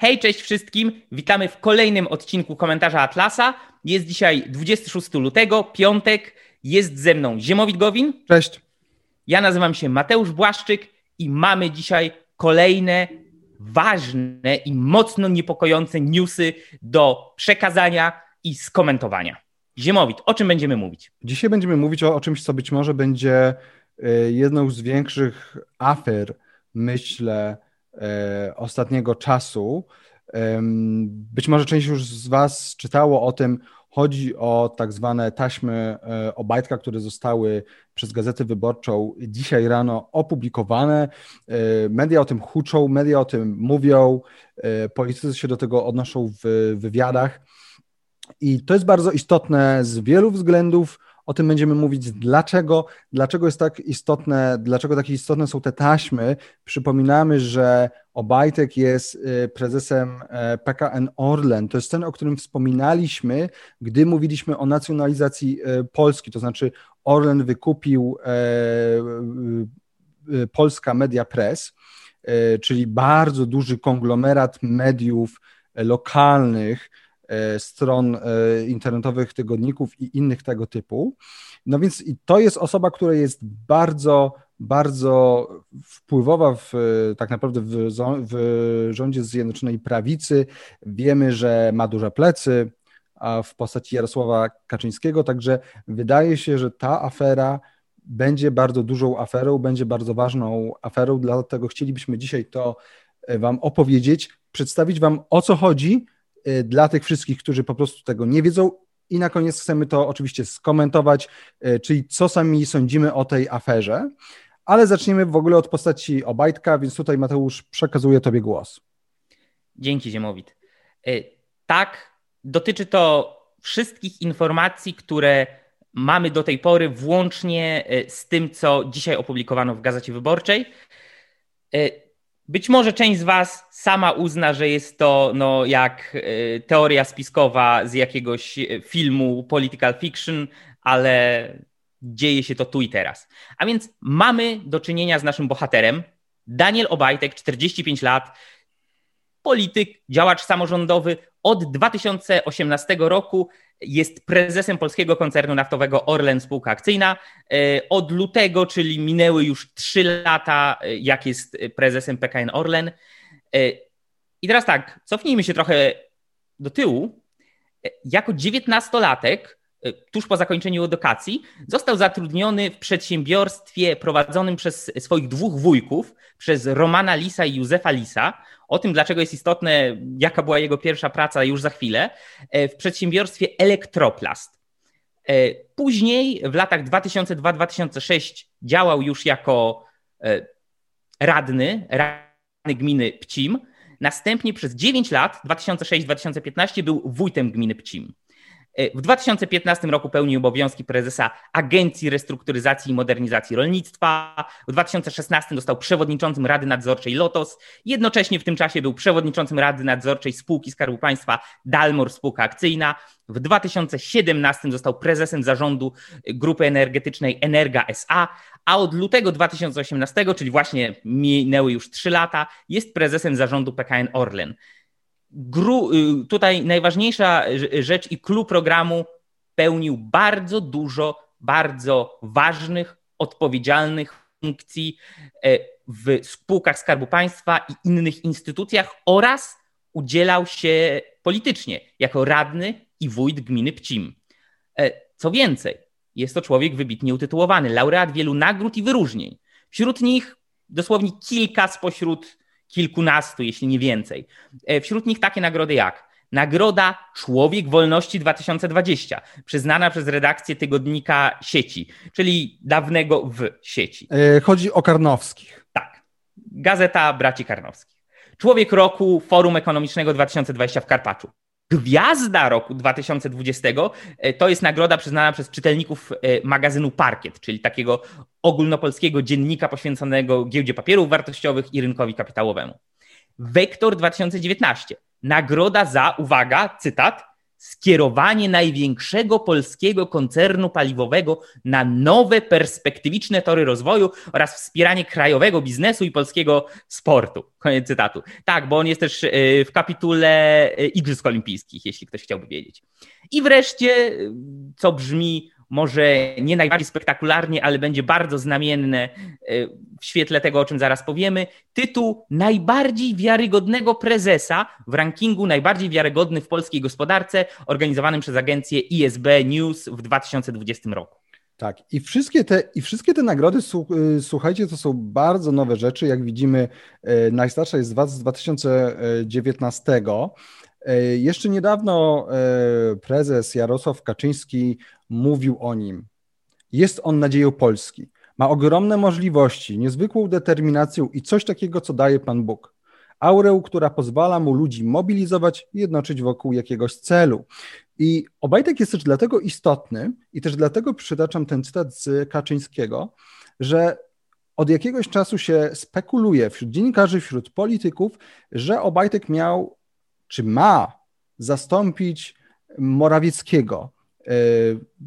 Hej, cześć wszystkim. Witamy w kolejnym odcinku komentarza Atlasa. Jest dzisiaj 26 lutego, piątek. Jest ze mną Ziemowit Gowin. Cześć. Ja nazywam się Mateusz Błaszczyk i mamy dzisiaj kolejne ważne i mocno niepokojące newsy do przekazania i skomentowania. Ziemowit, o czym będziemy mówić? Dzisiaj będziemy mówić o, o czymś, co być może będzie y, jedną z większych afer, myślę, ostatniego czasu. Być może część już z Was czytało o tym. Chodzi o tak zwane taśmy y, Obajtka, które zostały przez Gazetę Wyborczą dzisiaj rano opublikowane. Media o tym huczą, media o tym mówią, politycy się do tego odnoszą w wywiadach. I to jest bardzo istotne z wielu względów. O tym będziemy mówić, dlaczego, dlaczego jest tak istotne, dlaczego takie istotne są te taśmy. Przypominamy, że Obajtek jest y, prezesem e, PKN Orlen. To jest ten, o którym wspominaliśmy, gdy mówiliśmy o nacjonalizacji e, Polski, to znaczy Orlen wykupił Polska Media Press, czyli bardzo duży konglomerat mediów lokalnych, stron e, internetowych, tygodników i innych tego typu. No więc to jest osoba, która jest bardzo, bardzo wpływowa w, tak naprawdę w, w rządzie Zjednoczonej Prawicy. Wiemy, że ma duże plecy w postaci Jarosława Kaczyńskiego, także wydaje się, że ta afera będzie bardzo dużą aferą, będzie bardzo ważną aferą, dlatego chcielibyśmy dzisiaj to e, Wam opowiedzieć, przedstawić Wam o co chodzi, dla tych wszystkich, którzy po prostu tego nie wiedzą. I na koniec chcemy to oczywiście skomentować, y, czyli co sami sądzimy o tej aferze. Ale zaczniemy w ogóle od postaci Obajtka, więc tutaj Mateusz przekazuję Tobie głos. Dzięki, Ziemowit. Y, tak, dotyczy to wszystkich informacji, które mamy do tej pory, włącznie z tym, co dzisiaj opublikowano w Gazecie Wyborczej. Być może część z Was sama uzna, że jest to no, jak y, teoria spiskowa z jakiegoś y, filmu political fiction, ale dzieje się to tu i teraz. A więc mamy do czynienia z naszym bohaterem. Daniel Obajtek, 45 lat, polityk, działacz samorządowy. Od 2018 roku jest prezesem polskiego koncernu naftowego Orlen Spółka Akcyjna. E, od lutego, czyli minęły już trzy lata, e, jak jest prezesem PKN Orlen. E, I teraz tak, cofnijmy się trochę do tyłu. Jako dziewiętnastolatek tuż po zakończeniu edukacji, został zatrudniony w przedsiębiorstwie prowadzonym przez swoich dwóch wujków, przez Romana Lisa i Józefa Lisa. O tym, dlaczego jest istotne, jaka była jego pierwsza praca, już za chwilę, e, w przedsiębiorstwie Elektroplast. E, później, w latach 2002-2006, działał już jako e, radny, radny gminy Pcim. Następnie przez 9 lat, 2006-2015, był wójtem gminy Pcim. E, w 2015 roku pełnił obowiązki prezesa Agencji Restrukturyzacji i Modernizacji Rolnictwa. W 2016 został przewodniczącym Rady Nadzorczej LOTOS. Jednocześnie w tym czasie był przewodniczącym Rady Nadzorczej Spółki Skarbu Państwa Dalmor Spółka Akcyjna. W 2017 został prezesem zarządu grupy energetycznej Energa SA, a od lutego 2018, czyli właśnie minęły już trzy lata, jest prezesem zarządu PKN Orlen. Gru, y, tutaj najważniejsza rzecz i clue programu pełnił bardzo dużo bardzo ważnych, odpowiedzialnych funkcji e, w spółkach Skarbu Państwa i innych instytucjach oraz udzielał się politycznie jako radny i wójt gminy Pcim. E, co więcej, jest to człowiek wybitnie utytułowany, laureat wielu nagród i wyróżnień. Wśród nich dosłownie kilka spośród kilkunastu, jeśli nie więcej. E, wśród nich takie nagrody jak Nagroda Człowiek Wolności 2020, przyznana przez redakcję tygodnika sieci, czyli dawnego w sieci. E, chodzi o Karnowskich. Tak. Gazeta Braci Karnowskich. Człowiek Roku Forum Ekonomicznego 2020 w Karpaczu. Gwiazda roku 2020 e, to jest nagroda przyznana przez czytelników e, magazynu Parkiet, czyli takiego ogólnopolskiego dziennika poświęconego giełdzie papierów wartościowych i rynkowi kapitałowemu. Wektor 2019. Nagroda za, uwaga, cytat, skierowanie największego polskiego koncernu paliwowego na nowe, perspektywiczne tory rozwoju oraz wspieranie krajowego biznesu i polskiego sportu. Koniec cytatu. Tak, bo on jest też e, w kapitule e, Igrzysk Olimpijskich, jeśli ktoś chciałby wiedzieć. I wreszcie, co brzmi może nie najbardziej spektakularnie, ale będzie bardzo znamienne e, w świetle tego, o czym zaraz powiemy. Tytuł najbardziej wiarygodnego prezesa w rankingu najbardziej wiarygodny w polskiej gospodarce, organizowanym przez agencję ISB News w 2020 roku. Tak, i wszystkie te, i wszystkie te nagrody, y, słuchajcie, to są bardzo nowe rzeczy. Jak widzimy, y, najstarsza jest z 2019. Y, jeszcze niedawno prezes Jarosław Kaczyński mówił o nim. Jest on nadzieją Polski. Ma ogromne możliwości, niezwykłą determinację i coś takiego, co daje Pan Bóg. Aurę, która pozwala mu ludzi mobilizować jednoczyć wokół jakiegoś celu. I Obajtek jest też dlatego istotny i też dlatego przytaczam ten cytat z Kaczyńskiego, że od jakiegoś czasu się spekuluje wśród dziennikarzy, wśród polityków, że Obajtek miał, czy ma zastąpić Morawieckiego. E,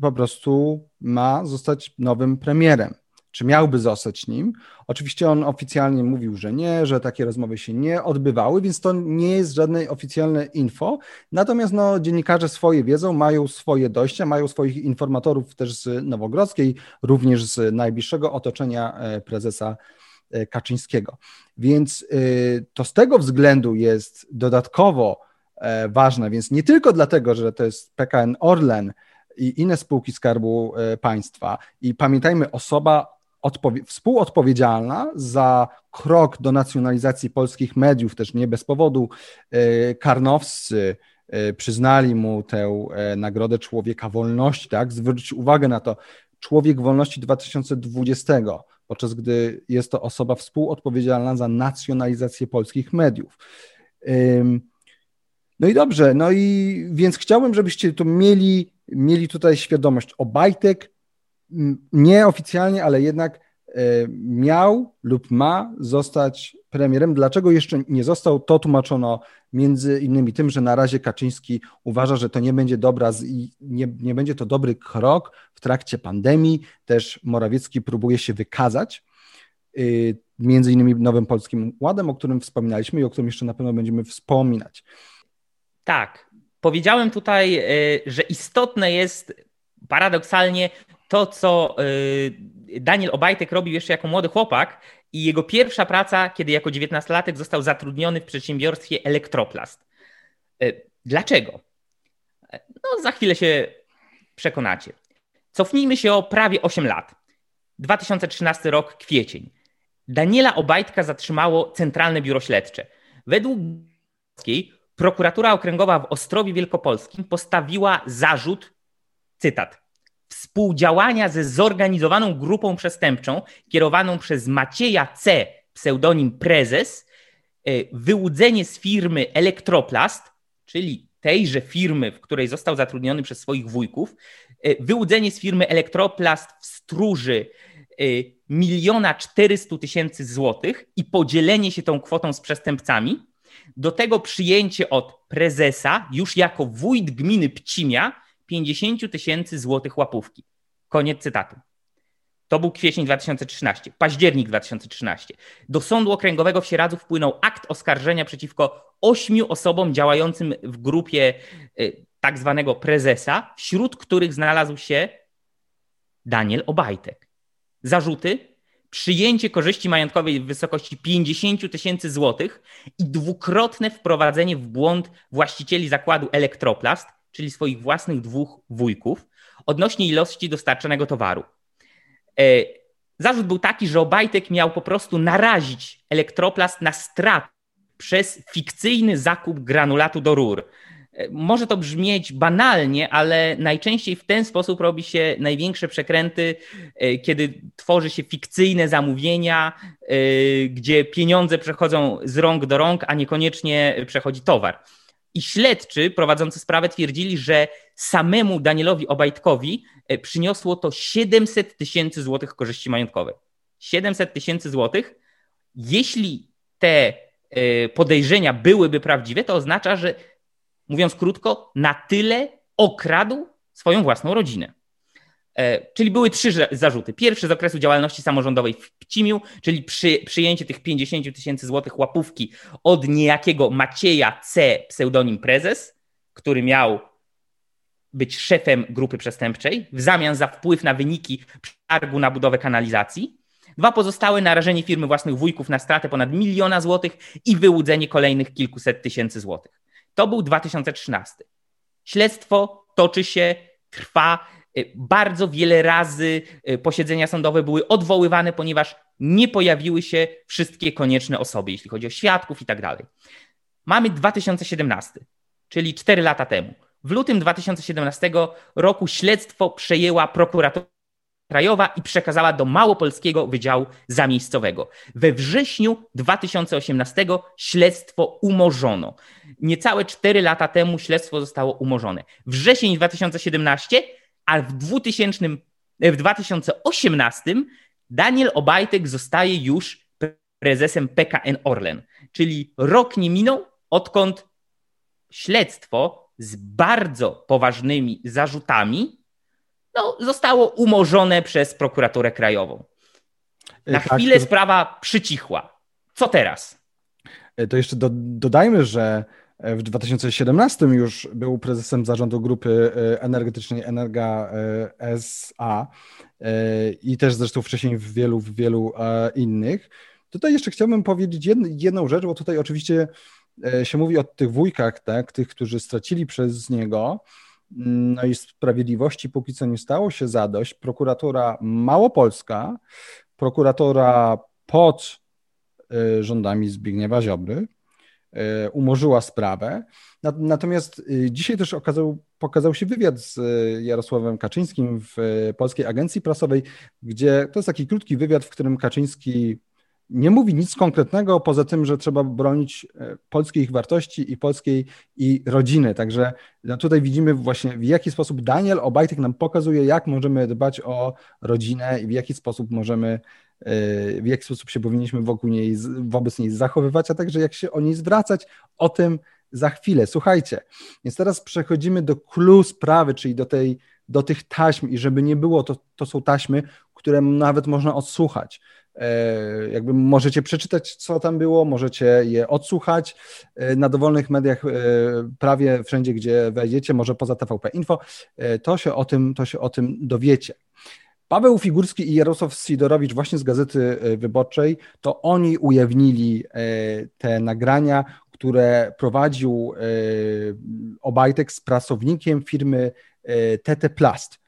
po prostu ma zostać nowym premierem. Czy miałby zostać nim? Oczywiście on oficjalnie mówił, że nie, że takie rozmowy się nie odbywały, więc to nie jest żadne oficjalne info. Natomiast no, dziennikarze swoje wiedzą, mają swoje dojścia, mają swoich informatorów też z Nowogrodzkiej, również z najbliższego otoczenia e, prezesa e, Kaczyńskiego. Więc to z tego względu jest dodatkowo ważne, więc nie tylko dlatego, że to jest PKN Orlen, i inne spółki Skarbu e, Państwa. I pamiętajmy, osoba współodpowiedzialna za krok do nacjonalizacji polskich mediów, też nie bez powodu, e, karnowscy e, przyznali mu tę Nagrodę Człowieka Wolności, tak? Zwrócić uwagę na to, Człowiek Wolności 2020, podczas gdy jest to osoba współodpowiedzialna za nacjonalizację polskich mediów. No i dobrze, no i więc chciałbym, żebyście to mieli mieli tutaj świadomość. Obajtek nieoficjalnie, ale jednak e, miał lub ma zostać premierem. Dlaczego jeszcze nie został? To tłumaczono między innymi tym, że na razie Kaczyński uważa, że to nie będzie dobra, nie, nie będzie to dobry krok w trakcie pandemii. Też Morawiecki próbuje się wykazać y, między innymi Nowym Polskim Ładem, o którym wspominaliśmy i o którym jeszcze na pewno będziemy wspominać. Tak, Powiedziałem tutaj, y, że istotne jest paradoksalnie to, co y, Daniel Obajtek robił jeszcze jako młody chłopak i jego pierwsza praca, kiedy jako dziewiętnastolatek został zatrudniony w przedsiębiorstwie Elektroplast. Y, dlaczego? No, za chwilę się przekonacie. Cofnijmy się o prawie 8 lat. 2013 rok, kwiecień. Daniela Obajtka zatrzymało Centralne Biuro Śledcze. Według prokuratura okręgowa w Ostrowie Wielkopolskim postawiła zarzut, cytat, współdziałania ze zorganizowaną grupą przestępczą kierowaną przez Macieja C., pseudonim Prezes, e, wyłudzenie z firmy Elektroplast, czyli tejże firmy, w której został zatrudniony przez swoich wujków, e, wyłudzenie z firmy Elektroplast w stróży e, miliona czterystu tysięcy złotych i podzielenie się tą kwotą z przestępcami, do tego przyjęcie od prezesa, już jako wójt gminy Pcimia, 50 tysięcy złotych łapówki. Koniec cytatu. To był kwiecień 2013, październik 2013. Do Sądu Okręgowego w Sieradzu wpłynął akt oskarżenia przeciwko ośmiu osobom działającym w grupie y, tak zwanego prezesa, wśród których znalazł się Daniel Obajtek. Zarzuty przyjęcie korzyści majątkowej w wysokości 50 tysięcy złotych i dwukrotne wprowadzenie w błąd właścicieli zakładu Elektroplast, czyli swoich własnych dwóch wujków, odnośnie ilości dostarczonego towaru. E, zarzut był taki, że Obajtek miał po prostu narazić Elektroplast na strat przez fikcyjny zakup granulatu do rur. Może to brzmieć banalnie, ale najczęściej w ten sposób robi się największe przekręty, e, kiedy tworzy się fikcyjne zamówienia, e, gdzie pieniądze przechodzą z rąk do rąk, a niekoniecznie przechodzi towar. I śledczy prowadzący sprawę twierdzili, że samemu Danielowi Obajtkowi e, przyniosło to 700 tysięcy złotych korzyści majątkowych. 700 tysięcy złotych. Jeśli te podejrzenia byłyby prawdziwe, to oznacza, że Mówiąc krótko, na tyle okradł swoją własną rodzinę. E, czyli były trzy zarzuty. Pierwszy z okresu działalności samorządowej w Pcimiu, czyli przy, przyjęcie tych 50 tysięcy złotych łapówki od niejakiego Macieja C., pseudonim prezes, który miał być szefem grupy przestępczej w zamian za wpływ na wyniki przetargu na budowę kanalizacji. Dwa pozostałe narażenie firmy własnych wujków na stratę ponad miliona złotych i wyłudzenie kolejnych kilkuset tysięcy złotych. To był 2013. Śledztwo toczy się, trwa. Y, bardzo wiele razy y, posiedzenia sądowe były odwoływane, ponieważ nie pojawiły się wszystkie konieczne osoby, jeśli chodzi o świadków i tak dalej. Mamy 2017, czyli 4 lata temu. W lutym 2017 roku śledztwo przejęła prokuratura krajowa i przekazała do Małopolskiego Wydziału Zamiejscowego. We wrześniu 2018 śledztwo umorzono. Niecałe 4 lata temu śledztwo zostało umorzone. Wrzesień 2017, a w, 2000, w 2018 Daniel Obajtek zostaje już prezesem PKN Orlen. Czyli rok nie minął, odkąd śledztwo z bardzo poważnymi zarzutami no, zostało umorzone przez prokuraturę krajową. Na tak, chwilę to... sprawa przycichła. Co teraz? E, to jeszcze do, dodajmy, że w 2017 już był prezesem zarządu grupy e, energetycznej Energa e, SA i też zresztą wcześniej w wielu, w wielu innych. Tutaj jeszcze chciałbym powiedzieć jedną rzecz, bo tutaj oczywiście się mówi o tych wujkach, tak, tych, którzy stracili przez niego, no i sprawiedliwości póki co nie stało się zadość. Prokuratura Małopolska, prokuratura pod y, rządami Zbigniewa Ziobry y, umorzyła sprawę. Natomiast y, dzisiaj też okazał, pokazał się wywiad z Jarosławem Kaczyńskim w Polskiej Agencji Prasowej, gdzie to jest taki krótki wywiad, w którym Kaczyński nie mówi nic konkretnego poza tym, że trzeba bronić e, polskich wartości i polskiej i rodziny. Także no tutaj widzimy właśnie w jaki sposób Daniel Obajtek nam pokazuje, jak możemy dbać o rodzinę i w jaki sposób możemy, e, w jaki sposób się powinniśmy wokół niej, wobec niej zachowywać, a także jak się o niej zwracać. O tym za chwilę. Słuchajcie, więc teraz przechodzimy do clue sprawy, czyli do tej do tych taśm i żeby nie było, to, to są taśmy, które nawet można odsłuchać. E, jakby możecie przeczytać, co tam było, możecie je odsłuchać e, na dowolnych mediach, e, prawie wszędzie, gdzie wejdziecie, może poza TVP Info, to się o tym, to się o tym dowiecie. Paweł Figurski i Jarosław Sidorowicz właśnie z Gazety Wyborczej, to oni ujawnili te nagrania, które prowadził Obajtek z pracownikiem firmy TT Plast.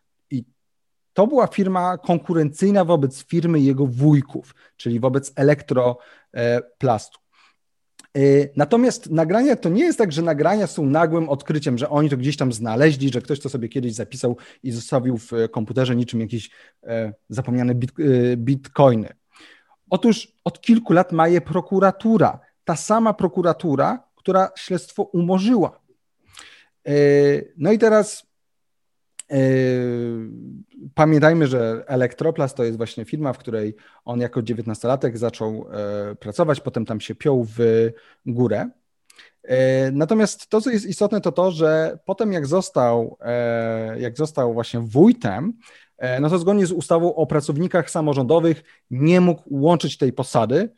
To była firma konkurencyjna wobec firmy jego wujków, czyli wobec Elektroplastu. E, natomiast nagrania to nie jest tak, że nagrania są nagłym odkryciem, że oni to gdzieś tam znaleźli, że ktoś to sobie kiedyś zapisał i zostawił w komputerze niczym jakieś e, zapomniane bit, e, bitcoiny. Otóż od kilku lat ma je prokuratura. Ta sama prokuratura, która śledztwo umorzyła. No i teraz Pamiętajmy, że Elektroplast to jest właśnie firma, w której on jako 19-latek zaczął e, pracować, potem tam się piął w górę. E, natomiast to, co jest istotne, to to, że potem jak został, e, jak został właśnie wójtem, no to zgodnie z ustawą o pracownikach samorządowych nie mógł łączyć tej posady,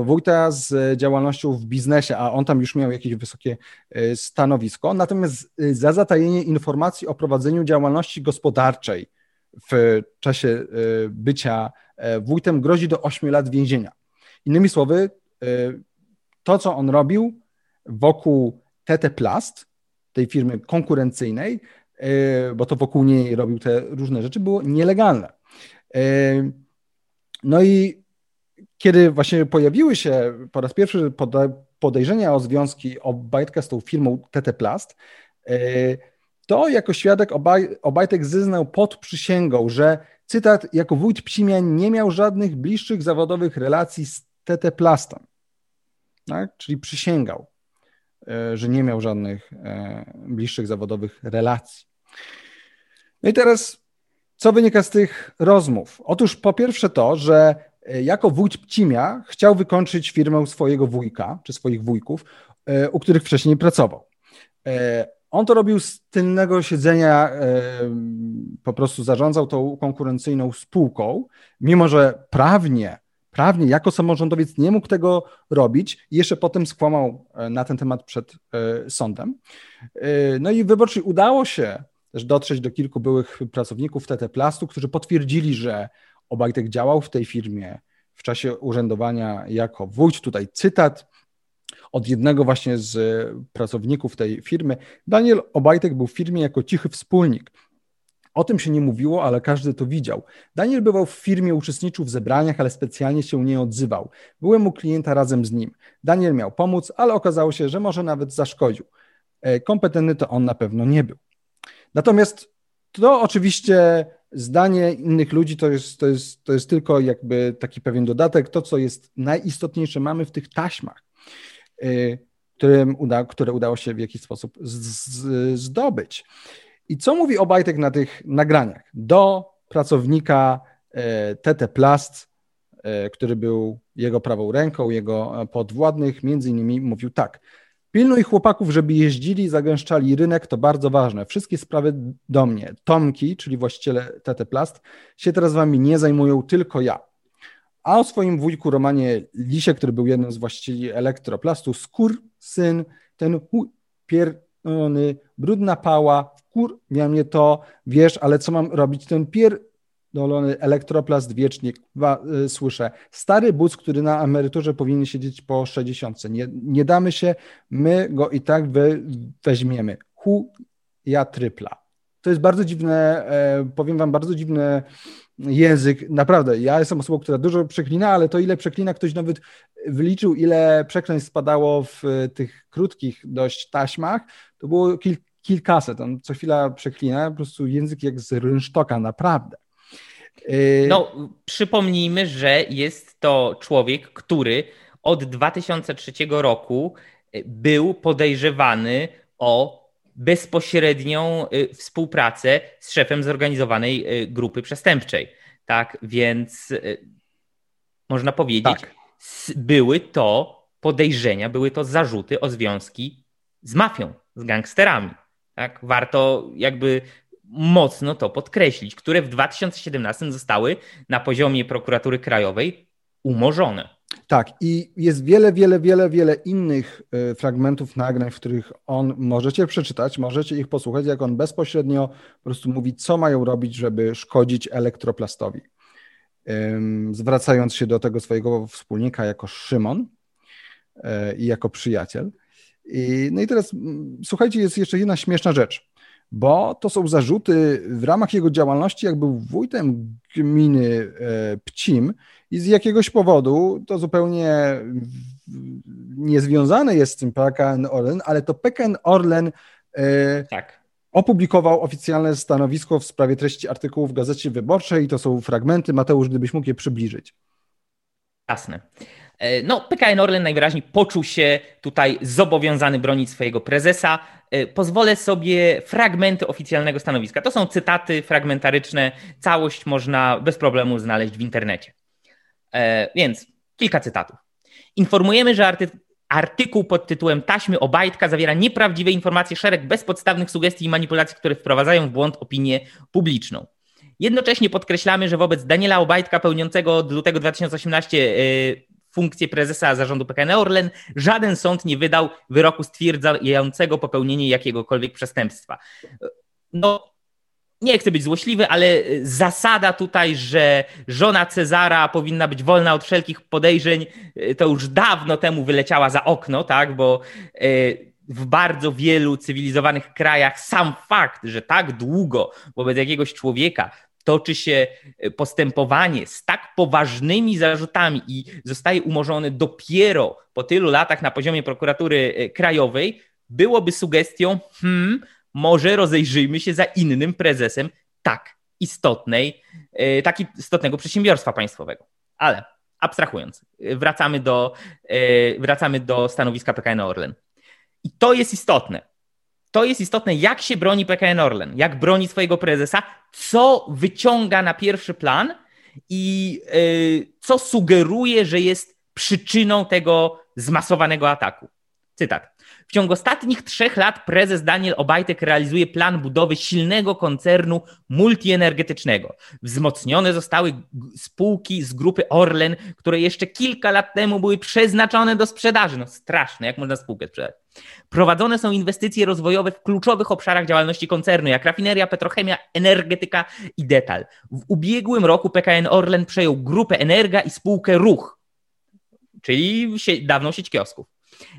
wójta z działalnością w biznesie, a on tam już miał jakieś wysokie e, stanowisko. Natomiast e, za zatajenie informacji o prowadzeniu działalności gospodarczej w czasie bycia wójtem grozi do 8 lat więzienia. Innymi słowy, to co on robił wokół TT Plast, tej firmy konkurencyjnej, bo to wokół niej robił te różne rzeczy, było nielegalne. No i kiedy właśnie pojawiły się po raz pierwszy podejrzenia o związki Obajtka z tą firmą TT Plast, e, to jako świadek Obaj, Obajtek zeznał pod przysięgą, że cytat, jako wójt Psimian nie miał żadnych bliższych zawodowych relacji z TT Plastem. Tak? Czyli przysięgał, e, że nie miał żadnych e, bliższych zawodowych relacji. No i teraz, co wynika z tych rozmów? Otóż po pierwsze to, że jako wójt Pcimia chciał wykończyć firmę swojego wujka, czy swoich wujków, e, u których wcześniej pracował. On to robił z tylnego siedzenia, po prostu zarządzał tą konkurencyjną spółką, mimo że prawnie, prawnie jako samorządowiec nie mógł tego robić jeszcze potem skłamał na ten temat przed sądem. No i wyborczy udało się też dotrzeć do kilku byłych pracowników TT Plastu, którzy potwierdzili, że Obajtek działał w tej firmie w czasie urzędowania jako wójt. Tutaj cytat od jednego właśnie z pracowników tej firmy. Daniel Obajtek był w firmie jako cichy wspólnik. O tym się nie mówiło, ale każdy to widział. Daniel bywał w firmie, uczestniczył w zebraniach, ale specjalnie się nie odzywał. Byłem u klienta razem z nim. Daniel miał pomóc, ale okazało się, że może nawet zaszkodził. E, kompetentny to on na pewno nie był. Natomiast to oczywiście zdanie innych ludzi to jest, to, jest, to jest tylko jakby taki pewien dodatek. To, co jest najistotniejsze, mamy w tych taśmach, y, którym uda, które udało się w jakiś sposób z, z, zdobyć. I co mówi Obajtek na tych nagraniach? Do pracownika TT y, Plast, y, który był jego prawą ręką, jego podwładnych, między innymi mówił tak. Pilnuj chłopaków, żeby jeździli, zagęszczali rynek, to bardzo ważne. Wszystkie sprawy do mnie. Tomki, czyli właściciele TT Plast, się teraz wami nie zajmują, tylko ja. A o swoim wujku Romanie Lisie, który był jednym z właścicieli Elektroplastu, skór, syn, ten pierdolony, brudna pała, miał mnie to, wiesz, ale co mam robić? Ten pier dolony elektroplast wiecznie y, słyszę. Stary bus, który na emeryturze powinien siedzieć po 60. Nie, nie damy się, my go i tak we, weźmiemy. Hu, ja trypla. To jest bardzo dziwne, e, powiem wam, bardzo dziwny język. Naprawdę, ja jestem osobą, która dużo przeklina, ale to ile przeklina, ktoś nawet wyliczył, ile przekleństw spadało w tych krótkich dość taśmach, to było kil, kilkaset. On co chwila przeklina, po prostu język jak z rynsztoka, naprawdę. Yy, no, przypomnijmy, że jest to człowiek, który od 2003 roku y, był podejrzewany o bezpośrednią y, współpracę z szefem zorganizowanej y, grupy przestępczej. Tak, więc można powiedzieć, tak. były to podejrzenia, były to zarzuty o związki z mafią, z gangsterami. Tak? Warto jakby mocno to podkreślić, które w 2017 zostały na poziomie prokuratury krajowej umorzone. Tak, i jest wiele, wiele, wiele, wiele innych e, fragmentów nagrań, w których on możecie przeczytać, możecie ich posłuchać, jak on bezpośrednio po prostu mówi, co mają robić, żeby szkodzić elektroplastowi. Zwracając się do tego swojego wspólnika jako Szymon e, i jako przyjaciel. I, no i teraz słuchajcie, jest jeszcze jedna śmieszna rzecz bo to są zarzuty w ramach jego działalności, jak był wójtem gminy e, Pcim i z jakiegoś powodu to zupełnie niezwiązane jest z tym PKN Orlen, ale to PKN Orlen e, tak. opublikował oficjalne stanowisko w sprawie treści artykułów w Gazecie Wyborczej i to są fragmenty. Mateusz, gdybyś mógł je przybliżyć. Jasne. E, no, PKN Orlen najwyraźniej poczuł się tutaj zobowiązany bronić swojego prezesa. E, pozwolę sobie fragmenty oficjalnego stanowiska. To są cytaty fragmentaryczne. Całość można bez problemu znaleźć w internecie. E, więc kilka cytatów. Informujemy, że arty artykuł pod tytułem Taśmy Obajtka zawiera nieprawdziwe informacje, szereg bezpodstawnych sugestii i manipulacji, które wprowadzają w błąd opinię publiczną. Jednocześnie podkreślamy, że wobec Daniela Obajtka pełniącego od lutego 2018 funkcję prezesa zarządu PKN Orlen, żaden sąd nie wydał wyroku stwierdzającego popełnienie jakiegokolwiek przestępstwa. No, nie chcę być złośliwy, ale zasada tutaj, że żona Cezara powinna być wolna od wszelkich podejrzeń, to już dawno temu wyleciała za okno, tak, bo e, w bardzo wielu cywilizowanych krajach sam fakt, że tak długo wobec jakiegoś człowieka toczy się e, postępowanie z tak poważnymi zarzutami i zostaje umorzony dopiero po tylu latach na poziomie prokuratury e, krajowej, byłoby sugestią, hmm, może rozejrzyjmy się za innym prezesem tak istotnej, e, tak istotnego przedsiębiorstwa państwowego. Ale abstrahując, wracamy do, wracamy do stanowiska PKN Orlen. I to jest istotne to jest istotne, jak się broni PKN Orlen, jak broni swojego prezesa, co wyciąga na pierwszy plan i yy, co sugeruje, że jest przyczyną tego zmasowanego ataku. Cytat. W ciągu ostatnich trzech lat prezes Daniel Obajtek realizuje plan budowy silnego koncernu multienergetycznego. Wzmocnione zostały spółki z grupy Orlen, które jeszcze kilka lat temu były przeznaczone do sprzedaży. No straszne, jak można spółkę sprzedać. Prowadzone są inwestycje rozwojowe w kluczowych obszarach działalności koncernu, jak rafineria, petrochemia, energetyka i detal. W ubiegłym roku PKN Orlen przejął grupę Energa i spółkę Ruch, czyli dawną sieć kiosków.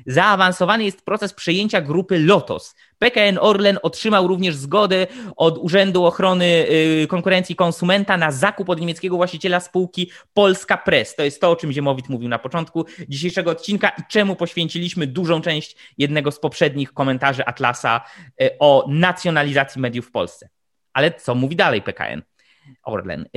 Zaawansowany jest proces przejęcia grupy Lotos. PKN Orlen otrzymał również zgodę od Urzędu Ochrony y, Konkurencji Konsumenta na zakup od niemieckiego właściciela spółki Polska Press. To jest to, o czym Ziemowit mówił na początku dzisiejszego odcinka i czemu poświęciliśmy dużą część jednego z poprzednich komentarzy Atlasa y, o nacjonalizacji mediów w Polsce. Ale co mówi dalej PKN Orlen?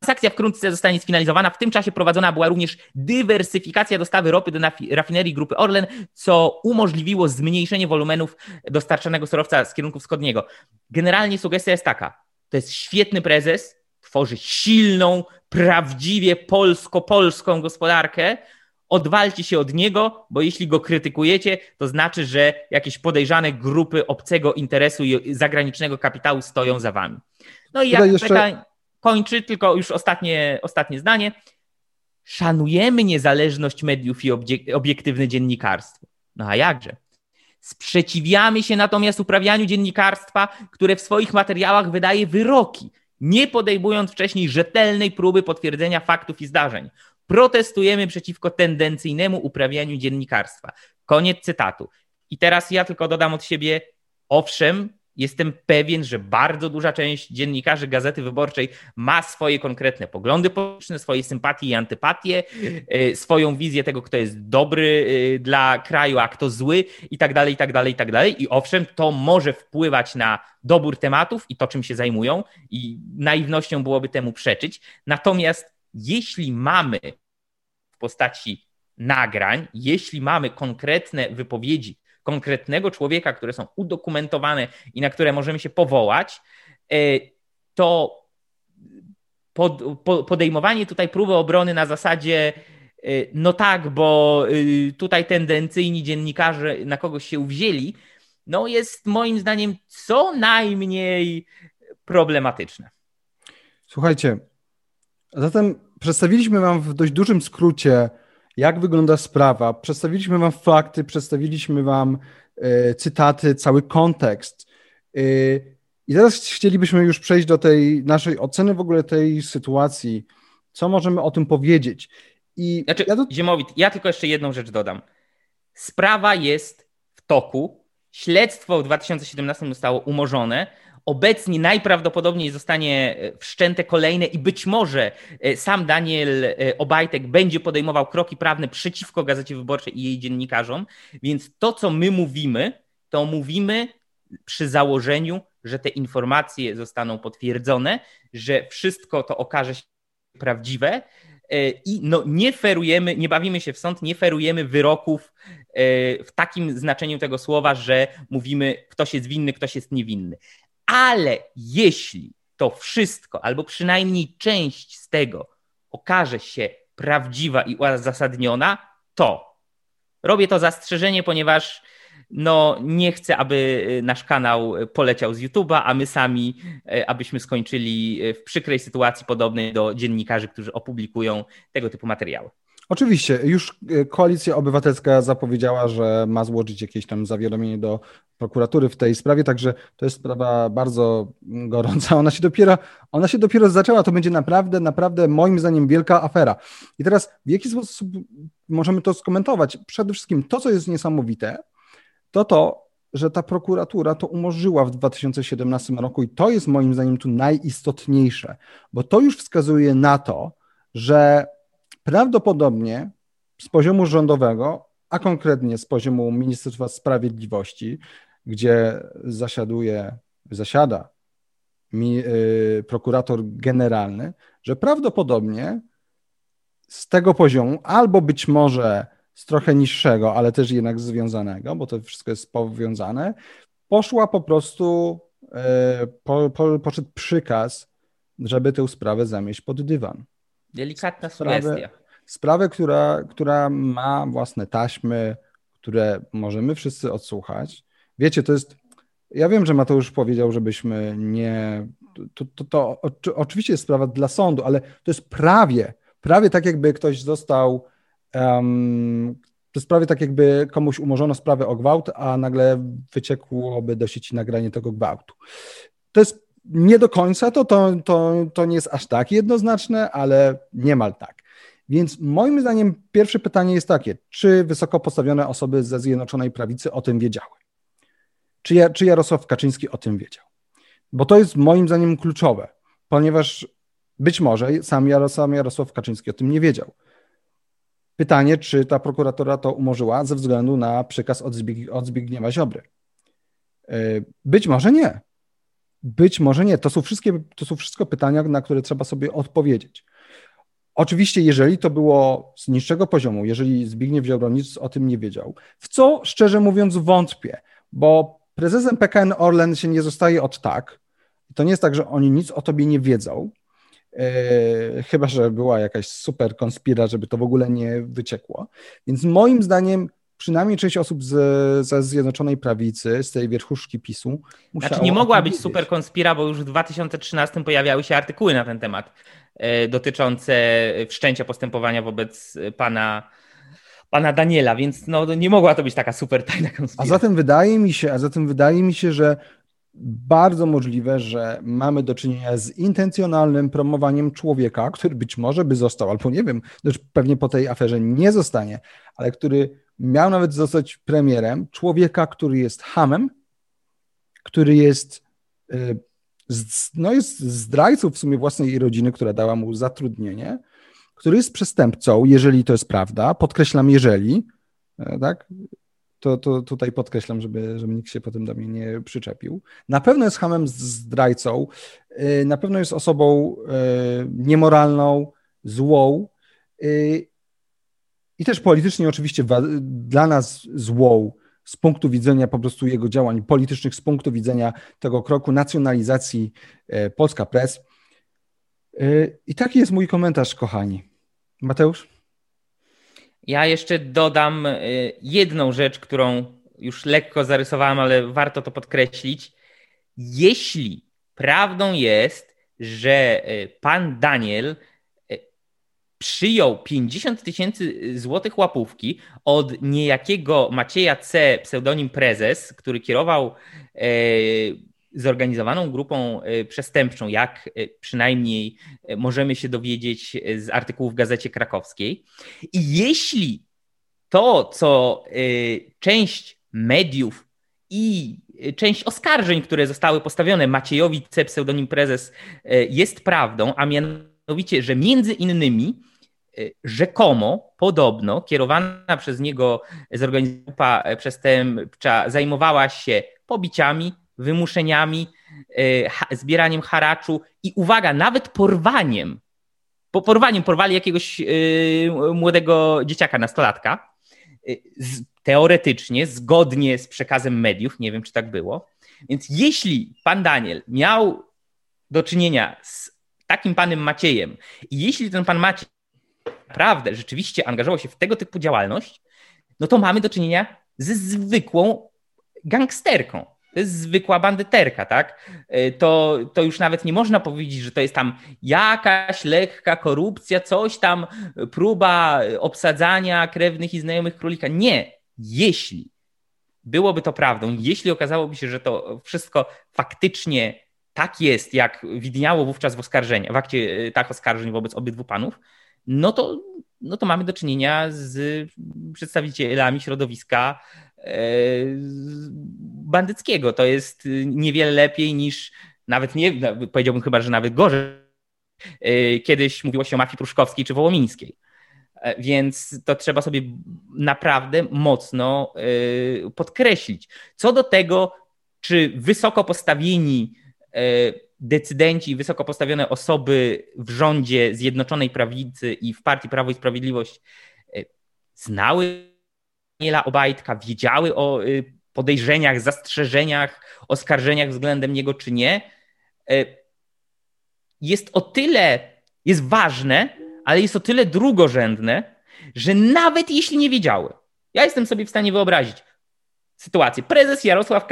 Transakcja wkrótce zostanie sfinalizowana. W tym czasie prowadzona była również dywersyfikacja dostawy ropy do rafinerii grupy Orlen, co umożliwiło zmniejszenie wolumenów dostarczanego surowca z kierunku wschodniego. Generalnie sugestia jest taka: to jest świetny prezes, tworzy silną, prawdziwie polsko-polską gospodarkę. Odwalcie się od niego, bo jeśli go krytykujecie, to znaczy, że jakieś podejrzane grupy obcego interesu i zagranicznego kapitału stoją za wami. No i jak jeszcze... pytań kończy, tylko już ostatnie, ostatnie zdanie. Szanujemy niezależność mediów i obiektywne dziennikarstwo. No a jakże? Sprzeciwiamy się natomiast uprawianiu dziennikarstwa, które w swoich materiałach wydaje wyroki, nie podejmując wcześniej rzetelnej próby potwierdzenia faktów i zdarzeń. Protestujemy przeciwko tendencyjnemu uprawianiu dziennikarstwa. Koniec cytatu. I teraz ja tylko dodam od siebie, owszem, Jestem pewien, że bardzo duża część dziennikarzy Gazety Wyborczej ma swoje konkretne poglądy polityczne, swoje sympatie i antypatie, e, swoją wizję tego, kto jest dobry e, dla kraju, a kto zły i tak dalej, i tak dalej, i tak dalej. I owszem, to może wpływać na dobór tematów i to, czym się zajmują i naiwnością byłoby temu przeczyć. Natomiast jeśli mamy w postaci nagrań, jeśli mamy konkretne wypowiedzi konkretnego człowieka, które są udokumentowane i na które możemy się powołać, e, to pod, podejmowanie tutaj próby obrony na zasadzie e, no tak, bo e, tutaj tendencyjni dziennikarze na kogoś się uwzięli, no jest moim zdaniem co najmniej problematyczne. Słuchajcie, zatem przedstawiliśmy Wam w dość dużym skrócie jak wygląda sprawa. Przedstawiliśmy Wam fakty, przedstawiliśmy Wam e, cytaty, cały kontekst. E, I teraz chcielibyśmy już przejść do tej naszej oceny w ogóle tej sytuacji. Co możemy o tym powiedzieć? I znaczy, ja do... Ziemowit, ja tylko jeszcze jedną rzecz dodam. Sprawa jest w toku. Śledztwo w 2017 zostało umorzone. Obecnie najprawdopodobniej zostanie e, wszczęte kolejne i być może e, sam Daniel e, Obajtek będzie podejmował kroki prawne przeciwko Gazecie Wyborczej i jej dziennikarzom, więc to, co my mówimy, to mówimy przy założeniu, że te informacje zostaną potwierdzone, że wszystko to okaże się prawdziwe i no, nie ferujemy, nie bawimy się w sąd, nie ferujemy wyroków w takim znaczeniu tego słowa, że mówimy, ktoś jest winny, ktoś jest niewinny. Ale jeśli to wszystko, albo przynajmniej część z tego okaże się prawdziwa i uzasadniona, to robię to zastrzeżenie, ponieważ no, nie chcę, aby nasz kanał poleciał z YouTube'a, a my sami, e, abyśmy skończyli w przykrej sytuacji podobnej do dziennikarzy, którzy opublikują tego typu materiały. Oczywiście, już e, Koalicja Obywatelska zapowiedziała, że ma złożyć jakieś tam zawiadomienie do prokuratury w tej sprawie, także to jest sprawa bardzo gorąca. Ona się dopiero, ona się dopiero zaczęła, to będzie naprawdę, naprawdę moim zdaniem wielka afera. I teraz w jaki sposób możemy to skomentować? Przede wszystkim to, co jest niesamowite, to to, że ta prokuratura to umorzyła w 2017 roku i to jest moim zdaniem tu najistotniejsze, bo to już wskazuje na to, że Prawdopodobnie z poziomu rządowego, a konkretnie z poziomu Ministerstwa Sprawiedliwości, gdzie zasiaduje, zasiada mi, y, prokurator generalny, że prawdopodobnie z tego poziomu, albo być może z trochę niższego, ale też jednak związanego, bo to wszystko jest powiązane, poszła po prostu, y, po, po, poszedł przykaz, żeby tę sprawę zamieść pod dywan. Delikatna sprawę, sugestia. Sprawę, która, która ma własne taśmy, które możemy wszyscy odsłuchać. Wiecie, to jest. Ja wiem, że Mateusz powiedział, żebyśmy nie. To, to, to, to oczywiście jest sprawa dla sądu, ale to jest prawie, prawie tak, jakby ktoś został. Um, to jest prawie tak, jakby komuś umorzono sprawę o gwałt, a nagle wyciekłoby do sieci nagranie tego gwałtu. To jest nie do końca, to, to, to, to nie jest aż tak jednoznaczne, ale niemal tak. Więc moim zdaniem pierwsze pytanie jest takie, czy wysoko postawione osoby ze Zjednoczonej Prawicy o tym wiedziały? Czy, ja, czy Jarosław Kaczyński o tym wiedział? Bo to jest moim zdaniem kluczowe, ponieważ być może sam Jarosław, Jarosław Kaczyński o tym nie wiedział. Pytanie, czy ta prokuratora to umorzyła ze względu na przekaz od, Zbig, od Zbigniewa Ziobry. Yy, być może nie. Być może nie. To są, wszystkie, to są wszystko pytania, na które trzeba sobie odpowiedzieć. Oczywiście, jeżeli to było z niższego poziomu, jeżeli Zbigniew Ziobro nic o tym nie wiedział, w co szczerze mówiąc wątpię, bo prezesem PKN Orlen się nie zostaje od tak. To nie jest tak, że oni nic o tobie nie wiedzą, yy, chyba że była jakaś super konspira, żeby to w ogóle nie wyciekło. Więc moim zdaniem przynajmniej część osób z, ze Zjednoczonej Prawicy, z tej wierchuszki PiSu. Znaczy nie mogła być super konspira, bo już w 2013 pojawiały się artykuły na ten temat e, dotyczące wszczęcia postępowania wobec pana pana Daniela, więc no, nie mogła to być taka super tajna konspiracja. A zatem wydaje mi się, a zatem wydaje mi się, że bardzo możliwe, że mamy do czynienia z intencjonalnym promowaniem człowieka, który być może by został, albo nie wiem, pewnie po tej aferze nie zostanie, ale który miał nawet zostać premierem, człowieka, który jest hamem, który jest, y, no jest zdrajcą w sumie własnej rodziny, która dała mu zatrudnienie, który jest przestępcą, jeżeli to jest prawda, podkreślam jeżeli, e, tak, to, to tutaj podkreślam, żeby, żeby nikt się potem do mnie nie przyczepił. Na pewno jest hamem zdrajcą, y, na pewno jest osobą niemoralną, złą i też politycznie oczywiście dla nas złą z punktu widzenia po prostu jego działań politycznych, z punktu widzenia tego kroku nacjonalizacji e, Polska Press. E, I taki jest mój komentarz, kochani. Mateusz? Ja jeszcze dodam e, jedną rzecz, którą już lekko zarysowałem, ale warto to podkreślić. Jeśli prawdą jest, że pan Daniel przyjął 50 tysięcy złotych łapówki od niejakiego Macieja C., pseudonim Prezes, który kierował e, zorganizowaną grupą e, przestępczą, jak e, przynajmniej możemy się dowiedzieć z artykułów w Gazecie Krakowskiej. I jeśli to, co część mediów i część oskarżeń, które zostały postawione Maciejowi C., pseudonim Prezes, jest prawdą, a mianowicie, że między innymi Y, rzekomo, podobno kierowana przez niego zorganizowana przestępcza zajmowała się pobiciami, wymuszeniami, zbieraniem haraczu i uwaga, nawet porwaniem. Po porwaniem porwali jakiegoś młodego dzieciaka, nastolatka. Teoretycznie, zgodnie z przekazem mediów, nie wiem czy tak było. Więc jeśli pan Daniel miał do czynienia z takim panem Maciejem i jeśli ten pan Maciej naprawdę rzeczywiście angażował się w tego typu działalność, no to mamy do czynienia ze zwykłą gangsterką. To jest zwykła bandyterka, tak? E, to, to już nawet nie można powiedzieć, że to jest tam jakaś lekka korupcja, coś tam, próba obsadzania krewnych i znajomych królika. Nie. Jeśli byłoby to prawdą, jeśli okazałoby się, że to wszystko faktycznie tak jest, jak widniało wówczas w oskarżeniu, w akcie e, tak oskarżeń wobec obydwu panów, no to, no to mamy do czynienia z przedstawicielami środowiska e, bandyckiego. To jest niewiele lepiej niż nawet nie, powiedziałbym chyba, że nawet gorzej. E, kiedyś mówiło się o mafii pruszkowskiej czy wołomińskiej. E, więc to trzeba sobie naprawdę mocno podkreślić. Co do tego, czy wysoko postawieni decydenci, wysoko postawione osoby w rządzie Zjednoczonej Prawicy i w partii Prawo i Sprawiedliwość e, znały Daniela Obajtka, wiedziały o e, podejrzeniach, zastrzeżeniach, oskarżeniach względem niego, czy nie, e, jest o tyle, jest ważne, ale jest o tyle drugorzędne, że nawet jeśli nie wiedziały, Ja jestem sobie w stanie wyobrazić sytuację. Prezes Jarosław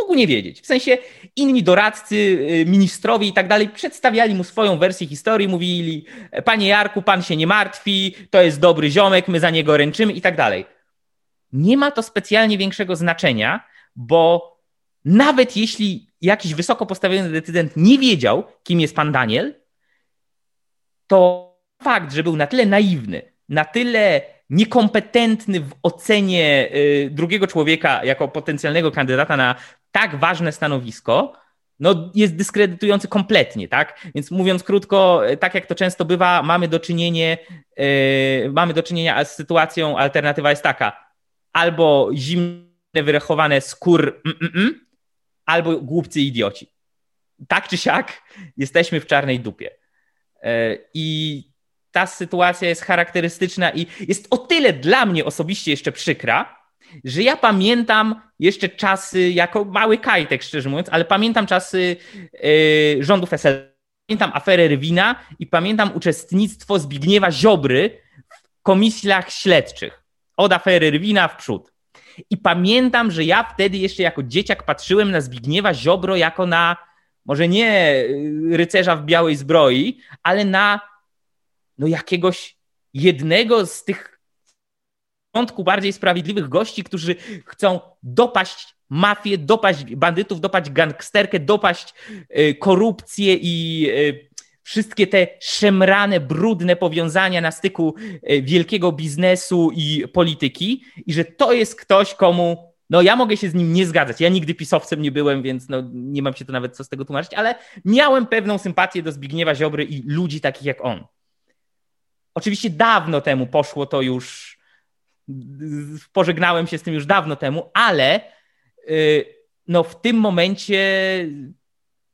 mógł nie wiedzieć. W sensie inni doradcy, y, ministrowie i tak dalej przedstawiali mu swoją wersję historii, mówili: Panie Jarku, pan się nie martwi, to jest dobry ziomek, my za niego ręczymy i tak dalej. Nie ma to specjalnie większego znaczenia, bo nawet jeśli jakiś wysoko postawiony decydent nie wiedział, kim jest pan Daniel, to fakt, że był na tyle naiwny, na tyle niekompetentny w ocenie y, drugiego człowieka jako potencjalnego kandydata na tak ważne stanowisko, no jest dyskredytujący kompletnie, tak? Więc mówiąc krótko, tak jak to często bywa, mamy do czynienia, yy, mamy do czynienia z sytuacją, alternatywa jest taka, albo zimne, wyrechowane skór, mm, mm, mm, albo głupcy idioci. Tak czy siak, jesteśmy w czarnej dupie. Yy, I ta sytuacja jest charakterystyczna i jest o tyle dla mnie osobiście jeszcze przykra, że ja pamiętam jeszcze czasy, jako mały kajtek, szczerze mówiąc, ale pamiętam czasy yy, rządów SL. Pamiętam aferę Rywina i pamiętam uczestnictwo Zbigniewa Ziobry w komisjach śledczych. Od afery Rywina w przód. I pamiętam, że ja wtedy jeszcze jako dzieciak patrzyłem na Zbigniewa Ziobro jako na może nie y, rycerza w białej zbroi, ale na no jakiegoś jednego z tych porządku bardziej sprawiedliwych gości, którzy chcą dopaść mafię, dopaść bandytów, dopaść gangsterkę, dopaść y, korupcję i y, wszystkie te szemrane, brudne powiązania na styku y, wielkiego biznesu i polityki i że to jest ktoś, komu no ja mogę się z nim nie zgadzać. Ja nigdy pisowcem nie byłem, więc no, nie mam się to nawet co z tego tłumaczyć, ale miałem pewną sympatię do Zbigniewa Ziobry i ludzi takich jak on. Oczywiście dawno temu poszło to już pożegnałem się z tym już dawno temu, ale y, no w tym momencie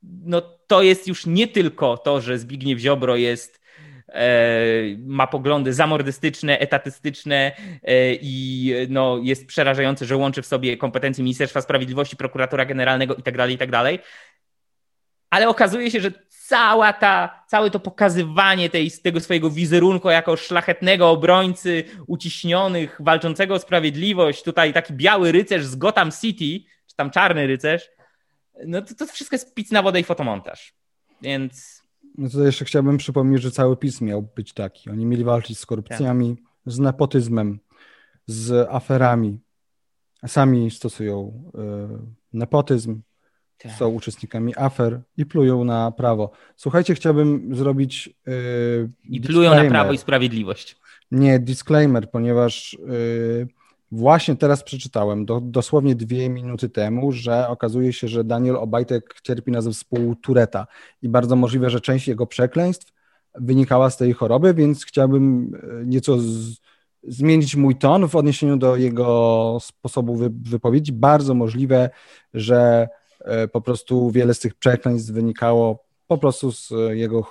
no to jest już nie tylko to, że Zbigniew Ziobro jest e, ma poglądy zamordystyczne, etatystyczne e, i no, jest przerażające, że łączy w sobie kompetencje Ministerstwa Sprawiedliwości, prokuratora generalnego itd., tak itd. Tak ale okazuje się, że cała ta, całe to pokazywanie tej, tego swojego wizerunku jako szlachetnego obrońcy uciśnionych, walczącego o sprawiedliwość, tutaj taki biały rycerz z Gotham City, czy tam czarny rycerz, no to, to wszystko jest pic na wodę i fotomontaż. Więc... No to jeszcze chciałbym przypomnieć, że cały PiS miał być taki. Oni mieli walczyć z korupcjami, tak. z nepotyzmem, z aferami. Sami stosują y, nepotyzm, tak. są uczestnikami afer i plują na prawo. Słuchajcie, chciałbym zrobić. Yy, I plują na prawo i sprawiedliwość. Nie, disclaimer, ponieważ yy, właśnie teraz przeczytałem, do, dosłownie dwie minuty temu, że okazuje się, że Daniel Obajtek cierpi na zespół Tureta i bardzo możliwe, że część jego przekleństw wynikała z tej choroby, więc chciałbym yy, nieco z, zmienić mój ton w odniesieniu do jego sposobu wy, wypowiedzi. Bardzo możliwe, że E, po prostu wiele z tych przekleństw wynikało po prostu z jego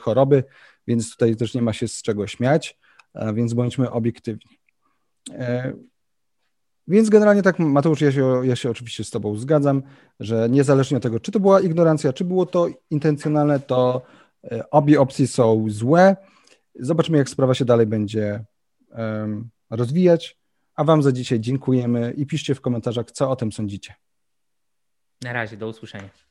choroby, więc tutaj też nie ma się z czego śmiać, więc bądźmy obiektywni. E, więc generalnie tak, Mateusz, ja się, ja się oczywiście z Tobą zgadzam, że niezależnie od tego, czy to była ignorancja, czy było to intencjonalne, to e, obie opcje są złe. Zobaczymy, jak sprawa się dalej będzie rozwijać. A Wam za dzisiaj dziękujemy i piszcie w komentarzach, co o tym sądzicie. Na razie, do usłyszenia.